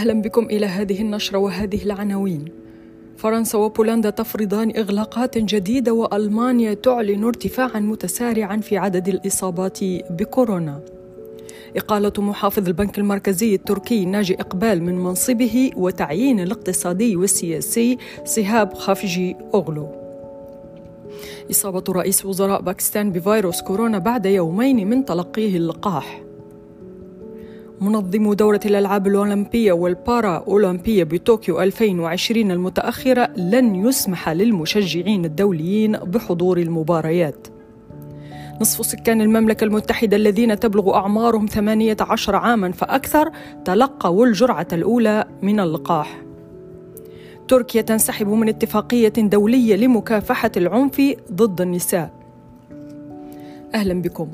أهلا بكم إلى هذه النشرة وهذه العناوين. فرنسا وبولندا تفرضان إغلاقات جديدة وألمانيا تعلن ارتفاعا متسارعا في عدد الإصابات بكورونا. إقالة محافظ البنك المركزي التركي ناجي إقبال من منصبه وتعيين الاقتصادي والسياسي صهاب خافجي أغلو إصابة رئيس وزراء باكستان بفيروس كورونا بعد يومين من تلقيه اللقاح. منظم دورة الألعاب الأولمبية والبارا أولمبية بطوكيو 2020 المتأخرة لن يسمح للمشجعين الدوليين بحضور المباريات. نصف سكان المملكة المتحدة الذين تبلغ أعمارهم 18 عاما فأكثر تلقوا الجرعة الأولى من اللقاح. تركيا تنسحب من اتفاقية دولية لمكافحة العنف ضد النساء. أهلا بكم.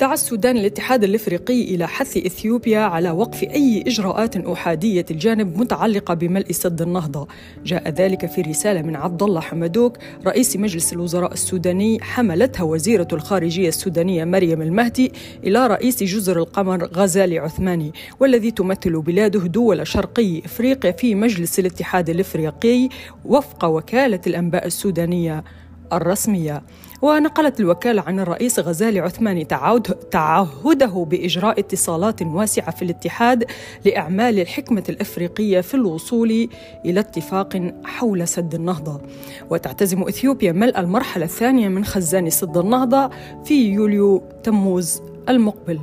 دعا السودان الاتحاد الإفريقي إلى حث إثيوبيا على وقف أي إجراءات أحادية الجانب متعلقة بملء سد النهضة، جاء ذلك في رسالة من عبد الله حمدوك رئيس مجلس الوزراء السوداني حملتها وزيرة الخارجية السودانية مريم المهدي إلى رئيس جزر القمر غزالي عثماني، والذي تمثل بلاده دول شرقي إفريقيا في مجلس الاتحاد الإفريقي وفق وكالة الأنباء السودانية الرسمية. ونقلت الوكالة عن الرئيس غزالي عثماني تعهده بإجراء اتصالات واسعة في الاتحاد لإعمال الحكمة الإفريقية في الوصول إلى اتفاق حول سد النهضة. وتعتزم إثيوبيا ملء المرحلة الثانية من خزان سد النهضة في يوليو تموز المقبل.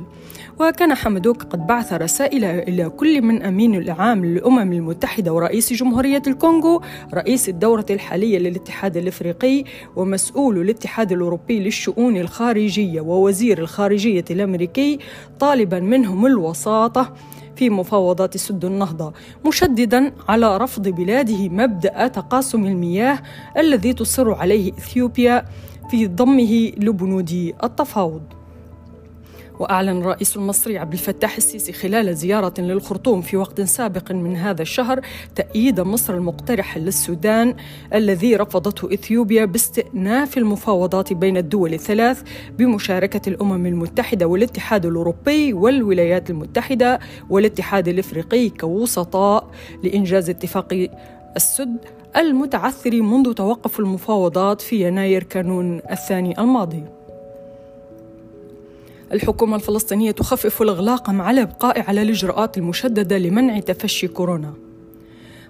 وكان حمدوك قد بعث رسائل إلى كل من أمين العام للأمم المتحدة ورئيس جمهورية الكونغو رئيس الدورة الحالية للاتحاد الإفريقي ومسؤول الاتحاد الأوروبي للشؤون الخارجية ووزير الخارجية الأمريكي طالبا منهم الوساطة في مفاوضات سد النهضة مشددا على رفض بلاده مبدأ تقاسم المياه الذي تصر عليه إثيوبيا في ضمه لبنود التفاوض. وأعلن الرئيس المصري عبد الفتاح السيسي خلال زيارة للخرطوم في وقت سابق من هذا الشهر تأييد مصر المقترح للسودان الذي رفضته إثيوبيا باستئناف المفاوضات بين الدول الثلاث بمشاركة الأمم المتحدة والاتحاد الأوروبي والولايات المتحدة والاتحاد الإفريقي كوسطاء لإنجاز اتفاق السد المتعثر منذ توقف المفاوضات في يناير كانون الثاني الماضي. الحكومة الفلسطينية تخفف الإغلاق مع الإبقاء على الإجراءات المشددة لمنع تفشي كورونا.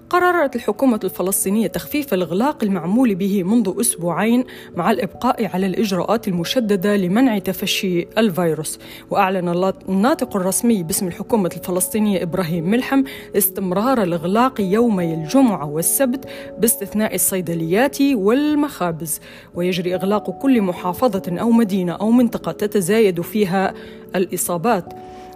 قررت الحكومة الفلسطينية تخفيف الإغلاق المعمول به منذ أسبوعين مع الإبقاء على الإجراءات المشددة لمنع تفشي الفيروس. وأعلن الناطق الرسمي باسم الحكومة الفلسطينية إبراهيم ملحم استمرار الإغلاق يومي الجمعة والسبت باستثناء الصيدليات والمخابز. ويجري إغلاق كل محافظة أو مدينة أو منطقة تتزايد فيها الإصابات.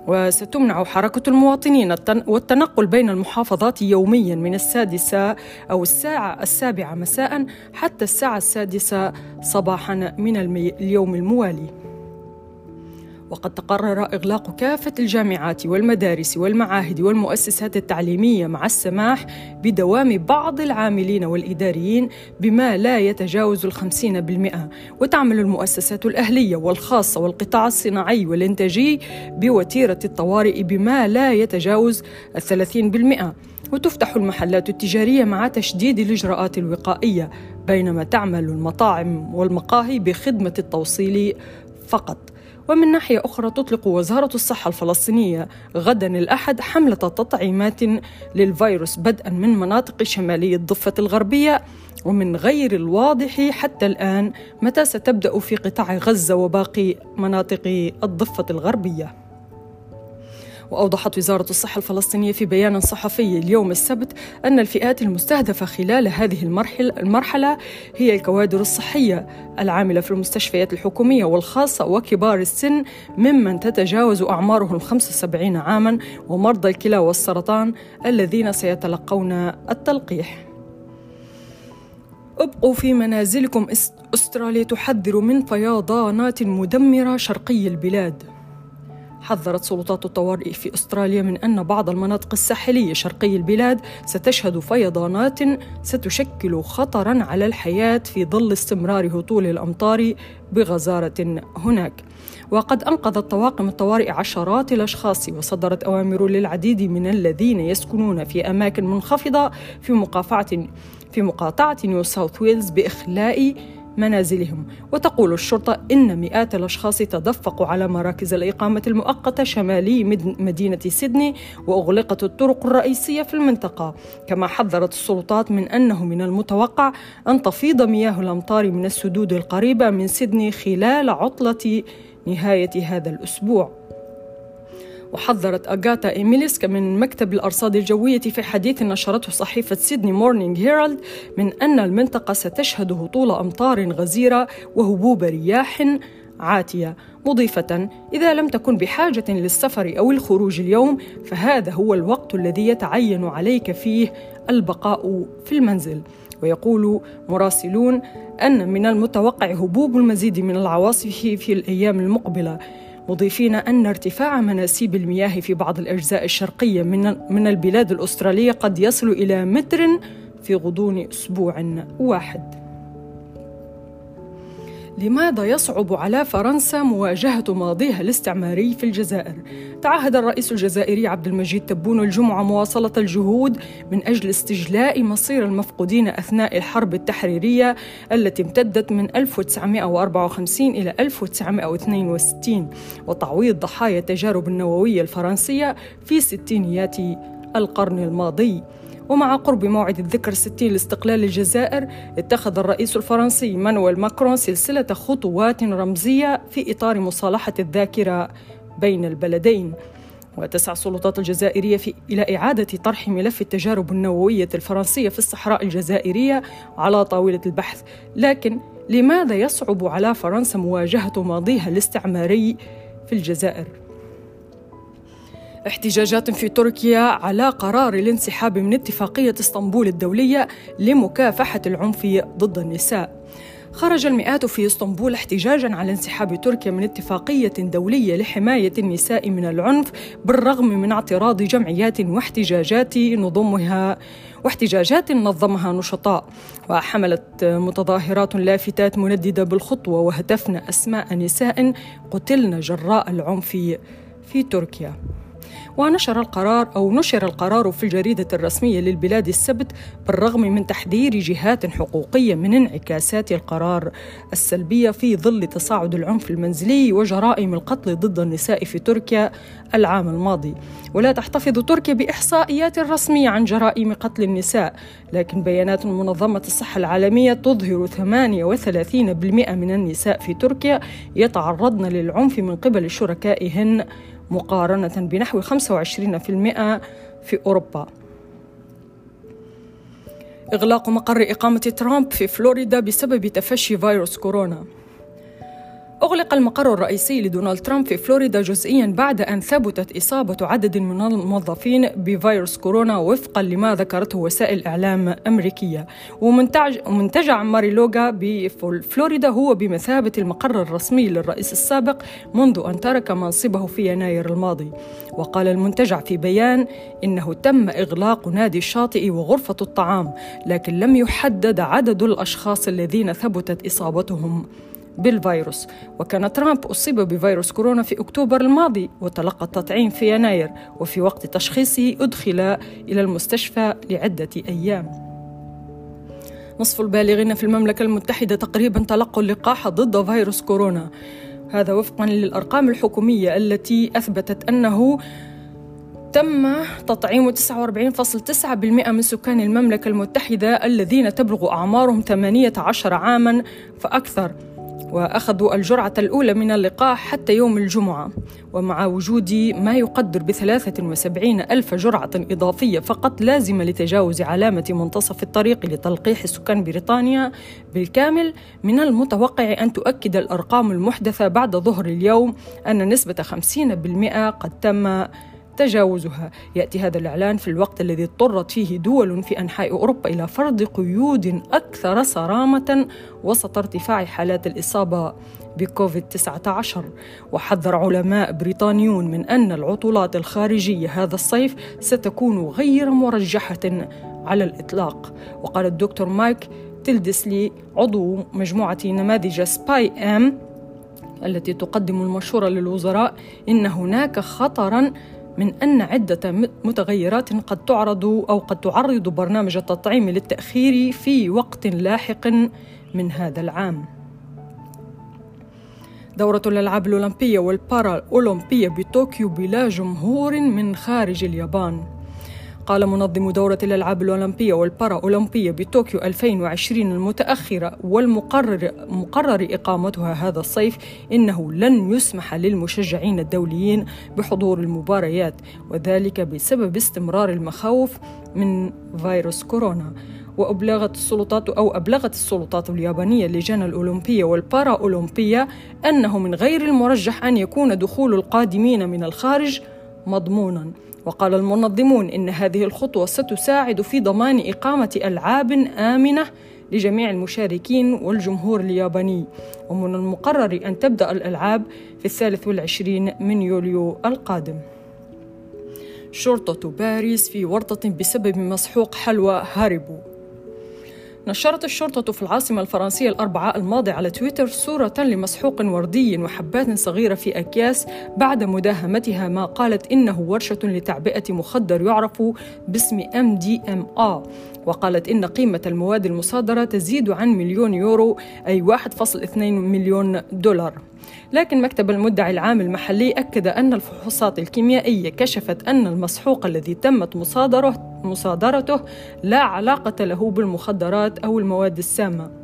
وستمنع حركة المواطنين والتنقل بين المحافظات يوميا من السادسة أو الساعة السابعة مساء حتى الساعة السادسة صباحا من اليوم الموالي. وقد تقرر إغلاق كافة الجامعات والمدارس والمعاهد والمؤسسات التعليمية مع السماح بدوام بعض العاملين والإداريين بما لا يتجاوز الخمسين بالمئة. وتعمل المؤسسات الأهلية والخاصة والقطاع الصناعي والإنتاجي بوتيرة الطوارئ بما لا يتجاوز الثلاثين بالمئة. وتفتح المحلات التجارية مع تشديد الإجراءات الوقائية بينما تعمل المطاعم والمقاهي بخدمة التوصيل فقط. ومن ناحية أخرى تطلق وزارة الصحة الفلسطينية غدا الأحد حملة تطعيمات للفيروس بدءا من مناطق شمالي الضفة الغربية ومن غير الواضح حتى الآن متى ستبدأ في قطاع غزة وباقي مناطق الضفة الغربية. وأوضحت وزارة الصحة الفلسطينية في بيان صحفي اليوم السبت أن الفئات المستهدفة خلال هذه المرحلة هي الكوادر الصحية العاملة في المستشفيات الحكومية والخاصة وكبار السن ممن تتجاوز أعمارهم 75 عاما ومرضى الكلى والسرطان الذين سيتلقون التلقيح. ابقوا في منازلكم أستراليا تحذر من فيضانات مدمرة شرقي البلاد. حذرت سلطات الطوارئ في أستراليا من أن بعض المناطق الساحلية شرقي البلاد ستشهد فيضانات ستشكل خطرا على الحياة في ظل استمرار هطول الأمطار بغزارة هناك. وقد أنقذت طواقم الطوارئ عشرات الأشخاص وصدرت أوامر للعديد من الذين يسكنون في أماكن منخفضة في مقاطعة في مقاطعة نيو ساوث ويلز بإخلاء منازلهم. وتقول الشرطة إن مئات الأشخاص تدفقوا على مراكز الإقامة المؤقتة شمالي مدينة سيدني وأغلقت الطرق الرئيسية في المنطقة. كما حذرت السلطات من أنه من المتوقع أن تفيض مياه الأمطار من السدود القريبة من سيدني خلال عطلة نهاية هذا الأسبوع. وحذرت أغاتا إيميليسكا من مكتب الأرصاد الجوية في حديث نشرته صحيفة سيدني مورنينغ هيرالد من أن المنطقة ستشهد هطول أمطار غزيرة وهبوب رياح عاتية مضيفة. إذا لم تكن بحاجة للسفر أو الخروج اليوم فهذا هو الوقت الذي يتعين عليك فيه البقاء في المنزل. ويقول مراسلون أن من المتوقع هبوب المزيد من العواصف في الأيام المقبلة. مضيفين أن ارتفاع مناسيب المياه في بعض الأجزاء الشرقية من من البلاد الأسترالية قد يصل إلى متر في غضون أسبوع واحد. لماذا يصعب على فرنسا مواجهة ماضيها الاستعماري في الجزائر؟ تعهد الرئيس الجزائري عبد المجيد تبون الجمعة مواصلة الجهود من أجل استجلاء مصير المفقودين أثناء الحرب التحريرية التي امتدت من 1954 إلى 1962 وتعويض ضحايا التجارب النووية الفرنسية في ستينيات القرن الماضي. ومع قرب موعد الذكر الستين لاستقلال الجزائر اتخذ الرئيس الفرنسي مانويل ماكرون سلسلة خطوات رمزية في إطار مصالحة الذاكرة بين البلدين. وتسعى السلطات الجزائرية في إلى إعادة طرح ملف التجارب النووية الفرنسية في الصحراء الجزائرية على طاولة البحث. لكن لماذا يصعب على فرنسا مواجهة ماضيها الاستعماري في الجزائر؟ احتجاجات في تركيا على قرار الانسحاب من اتفاقية اسطنبول الدولية لمكافحة العنف ضد النساء. خرج المئات في اسطنبول احتجاجا على انسحاب تركيا من اتفاقية دولية لحماية النساء من العنف بالرغم من اعتراض جمعيات واحتجاجات نظمها واحتجاجات نظمها نشطاء وحملت متظاهرات لافتات منددة بالخطوة وهتفن أسماء نساء قتلن جراء العنف في تركيا ونشر القرار أو نشر القرار في الجريدة الرسمية للبلاد السبت بالرغم من تحذير جهات حقوقية من انعكاسات القرار السلبية في ظل تصاعد العنف المنزلي وجرائم القتل ضد النساء في تركيا العام الماضي. ولا تحتفظ تركيا بإحصائيات رسمية عن جرائم قتل النساء لكن بيانات منظمة الصحة العالمية تظهر 38% من النساء في تركيا يتعرضن للعنف من قبل شركائهن مقارنة بنحو 25% في أوروبا. إغلاق مقر إقامة ترامب في فلوريدا بسبب تفشي فيروس كورونا. أغلق المقر الرئيسي لدونالد ترامب في فلوريدا جزئيا بعد أن ثبتت إصابة عدد من الموظفين بفيروس كورونا وفقا لما ذكرته وسائل إعلام أمريكية. ومنتجع ماريلوغا بفلوريدا هو بمثابة المقر الرسمي للرئيس السابق منذ أن ترك منصبه في يناير الماضي. وقال المنتجع في بيان إنه تم إغلاق نادي الشاطئ وغرفة الطعام لكن لم يحدد عدد الأشخاص الذين ثبتت إصابتهم. بالفيروس. وكان ترامب أصيب بفيروس كورونا في أكتوبر الماضي وتلقى التطعيم في يناير وفي وقت تشخيصه أدخل إلى المستشفى لعدة أيام. نصف البالغين في المملكة المتحدة تقريبا تلقوا اللقاح ضد فيروس كورونا. هذا وفقا للأرقام الحكومية التي أثبتت أنه تم تطعيم 49.9% من سكان المملكة المتحدة الذين تبلغ أعمارهم 18 عاما فأكثر. وأخذوا الجرعة الأولى من اللقاح حتى يوم الجمعة. ومع وجود ما يقدر بثلاثة وسبعين ألف جرعة إضافية فقط لازمة لتجاوز علامة منتصف الطريق لتلقيح سكان بريطانيا بالكامل من المتوقع أن تؤكد الأرقام المحدثة بعد ظهر اليوم أن نسبة 50% قد تم تجاوزها. يأتي هذا الإعلان في الوقت الذي اضطرت فيه دول في أنحاء أوروبا إلى فرض قيود أكثر صرامة وسط ارتفاع حالات الإصابة بكوفيد 19 وحذر علماء بريطانيون من أن العطلات الخارجية هذا الصيف ستكون غير مرجحة على الإطلاق. وقال الدكتور مايك تلدسلي عضو مجموعة نماذج سباي أم التي تقدم المشورة للوزراء إن هناك خطرا من أن عدة متغيرات قد تعرض أو قد تعرض برنامج التطعيم للتأخير في وقت لاحق من هذا العام. دورة الألعاب الأولمبية والبارا أولمبية بطوكيو بلا جمهور من خارج اليابان. قال منظم دورة الألعاب الأولمبية والبارا أولمبية بطوكيو 2020 المتأخرة والمقرر مقرر إقامتها هذا الصيف إنه لن يسمح للمشجعين الدوليين بحضور المباريات وذلك بسبب استمرار المخاوف من فيروس كورونا. وأبلغت السلطات أو أبلغت السلطات اليابانية اللجان الأولمبية والبارا أولمبية أنه من غير المرجح أن يكون دخول القادمين من الخارج مضمونا. وقال المنظمون إن هذه الخطوة ستساعد في ضمان إقامة ألعاب آمنة لجميع المشاركين والجمهور الياباني. ومن المقرر أن تبدأ الألعاب في الثالث والعشرين من يوليو القادم. شرطة باريس في ورطة بسبب مسحوق حلوى هاريبو. نشرت الشرطة في العاصمة الفرنسية الأربعاء الماضي على تويتر صورة لمسحوق وردي وحبات صغيرة في أكياس بعد مداهمتها ما قالت إنه ورشة لتعبئة مخدر يعرف باسم MDMA وقالت إن قيمة المواد المصادرة تزيد عن مليون يورو أي 1.2 مليون دولار. لكن مكتب المدعي العام المحلي أكد أن الفحوصات الكيميائية كشفت أن المسحوق الذي تمت مصادرة مصادرته لا علاقة له بالمخدرات أو المواد السامة.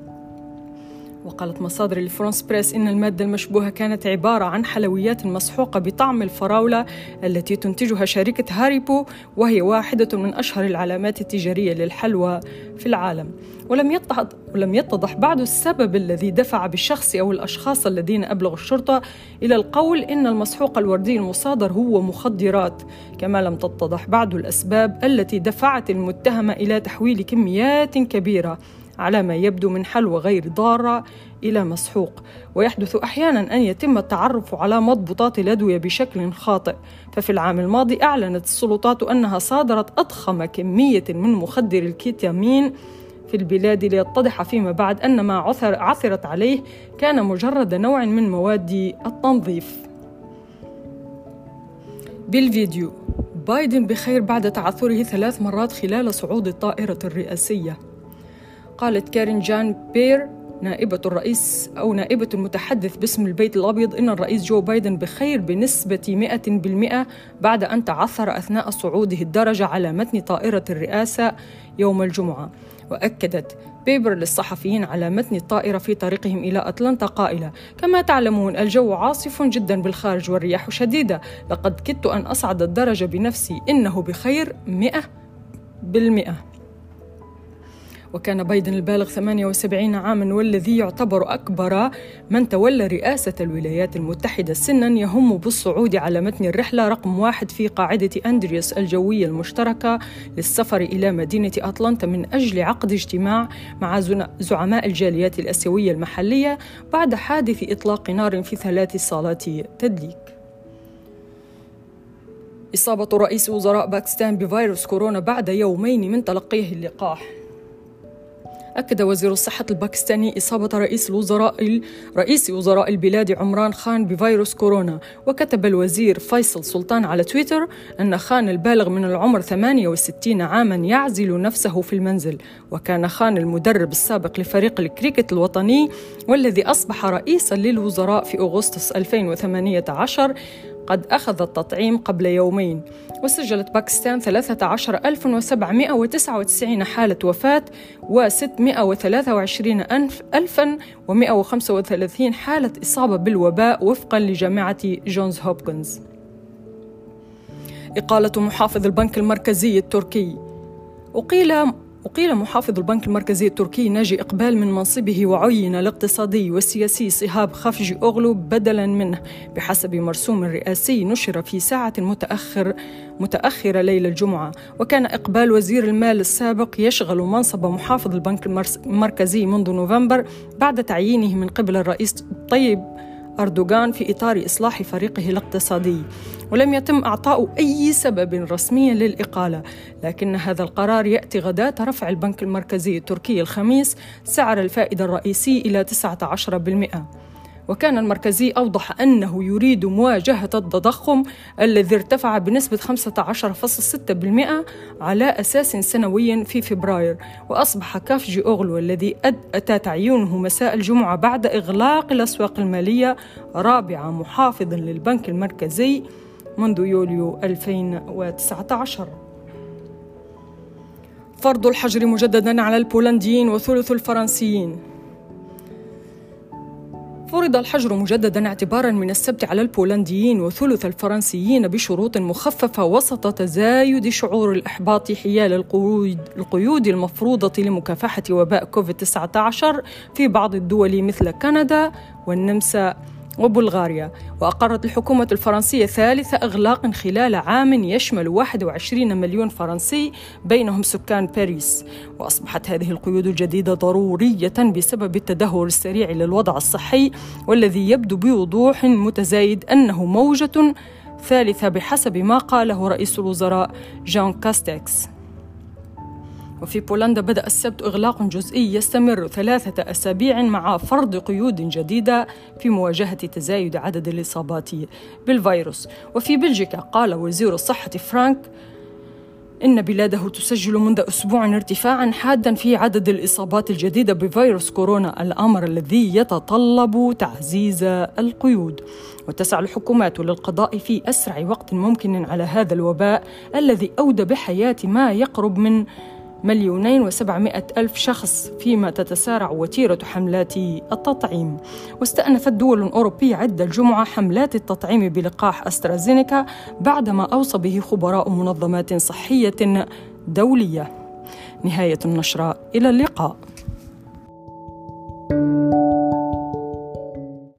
وقالت مصادر لفرانس بريس إن المادة المشبوهة كانت عبارة عن حلويات مسحوقة بطعم الفراولة التي تنتجها شركة هاريبو وهي واحدة من أشهر العلامات التجارية للحلوى في العالم. ولم يتضح ولم يتضح بعد السبب الذي دفع بالشخص أو الأشخاص الذين أبلغوا الشرطة إلى القول إن المسحوق الوردي المصادر هو مخدرات. كما لم تتضح بعد الأسباب التي دفعت المتهمة إلى تحويل كميات كبيرة. على ما يبدو من حلوى غير ضارة إلى مسحوق. ويحدث أحيانا أن يتم التعرف على مضبوطات الأدوية بشكل خاطئ. ففي العام الماضي أعلنت السلطات أنها صادرت أضخم كمية من مخدر الكيتامين في البلاد ليتضح فيما بعد أن ما عثر عثرت عليه كان مجرد نوع من مواد التنظيف. بالفيديو بايدن بخير بعد تعثره ثلاث مرات خلال صعود الطائرة الرئاسية. قالت كارين جان بير نائبة الرئيس أو نائبة المتحدث باسم البيت الأبيض إن الرئيس جو بايدن بخير بنسبة 100% بعد أن تعثر أثناء صعوده الدرجة على متن طائرة الرئاسة يوم الجمعة. وأكدت بيبر للصحفيين على متن الطائرة في طريقهم إلى أتلانتا قائلة كما تعلمون الجو عاصف جدا بالخارج والرياح شديدة. لقد كدت أن أصعد الدرجة بنفسي إنه بخير مئة بالمئة. وكان بايدن البالغ 78 عاما والذي يعتبر أكبر من تولى رئاسة الولايات المتحدة سنا يهم بالصعود على متن الرحلة رقم واحد في قاعدة أندريوس الجوية المشتركة للسفر إلى مدينة أتلانتا من أجل عقد اجتماع مع زعماء الجاليات الأسيوية المحلية بعد حادث إطلاق نار في ثلاث صالات تدليك. إصابة رئيس وزراء باكستان بفيروس كورونا بعد يومين من تلقيه اللقاح. أكد وزير الصحة الباكستاني إصابة رئيس الوزراء رئيس وزراء البلاد عمران خان بفيروس كورونا. وكتب الوزير فيصل سلطان على تويتر أن خان البالغ من العمر 68 عاما يعزل نفسه في المنزل. وكان خان المدرب السابق لفريق الكريكت الوطني والذي أصبح رئيسا للوزراء في أغسطس 2018 قد أخذ التطعيم قبل يومين وسجلت باكستان 13799 حالة وفاة و 623135 حالة إصابة بالوباء وفقا لجامعة جونز هوبكنز. إقالة محافظ البنك المركزي التركي. أقيل أقيل محافظ البنك المركزي التركي ناجي إقبال من منصبه وعين الاقتصادي والسياسي صهاب خفجي أغلو بدلا منه بحسب مرسوم رئاسي نشر في ساعة متأخر متأخرة ليلة الجمعة. وكان إقبال وزير المال السابق يشغل منصب محافظ البنك المركزي منذ نوفمبر بعد تعيينه من قبل الرئيس طيب أردوغان في إطار إصلاح فريقه الاقتصادي ولم يتم إعطاء أي سبب رسمي للإقالة لكن هذا القرار يأتي غداة رفع البنك المركزي التركي الخميس سعر الفائدة الرئيسي إلى 19% وكان المركزي أوضح أنه يريد مواجهة التضخم الذي ارتفع بنسبة 15.6% على أساس سنوي في فبراير وأصبح كاف جي أوغلو الذي أتى تعيينه مساء الجمعة بعد إغلاق الأسواق المالية رابع محافظ للبنك المركزي منذ يوليو 2019 فرض الحجر مجددا على البولنديين وثلث الفرنسيين. فرض الحجر مجددا اعتبارا من السبت على البولنديين وثلث الفرنسيين بشروط مخففة وسط تزايد شعور الإحباط حيال القيود, المفروضة لمكافحة وباء كوفيد-19 في بعض الدول مثل كندا والنمسا. وبلغاريا وأقرت الحكومة الفرنسية ثالث إغلاق خلال عام يشمل 21 مليون فرنسي بينهم سكان باريس. وأصبحت هذه القيود الجديدة ضرورية بسبب التدهور السريع للوضع الصحي والذي يبدو بوضوح متزايد أنه موجة ثالثة بحسب ما قاله رئيس الوزراء جان كاستكس. وفي بولندا بدأ السبت إغلاق جزئي يستمر ثلاثة أسابيع مع فرض قيود جديدة في مواجهة تزايد عدد الإصابات بالفيروس. وفي بلجيكا قال وزير الصحة فرانك إن بلاده تسجل منذ أسبوع ارتفاعا حادا في عدد الإصابات الجديدة بفيروس كورونا الأمر الذي يتطلب تعزيز القيود. وتسعى الحكومات للقضاء في أسرع وقت ممكن على هذا الوباء الذي أودى بحياة ما يقرب من مليونين وسبعمائة ألف شخص فيما تتسارع وتيرة حملات التطعيم. واستأنفت دول أوروبية عدة الجمعة حملات التطعيم بلقاح أسترازينيكا بعدما أوصى به خبراء منظمات صحية دولية. نهاية النشرة إلى اللقاء. thank you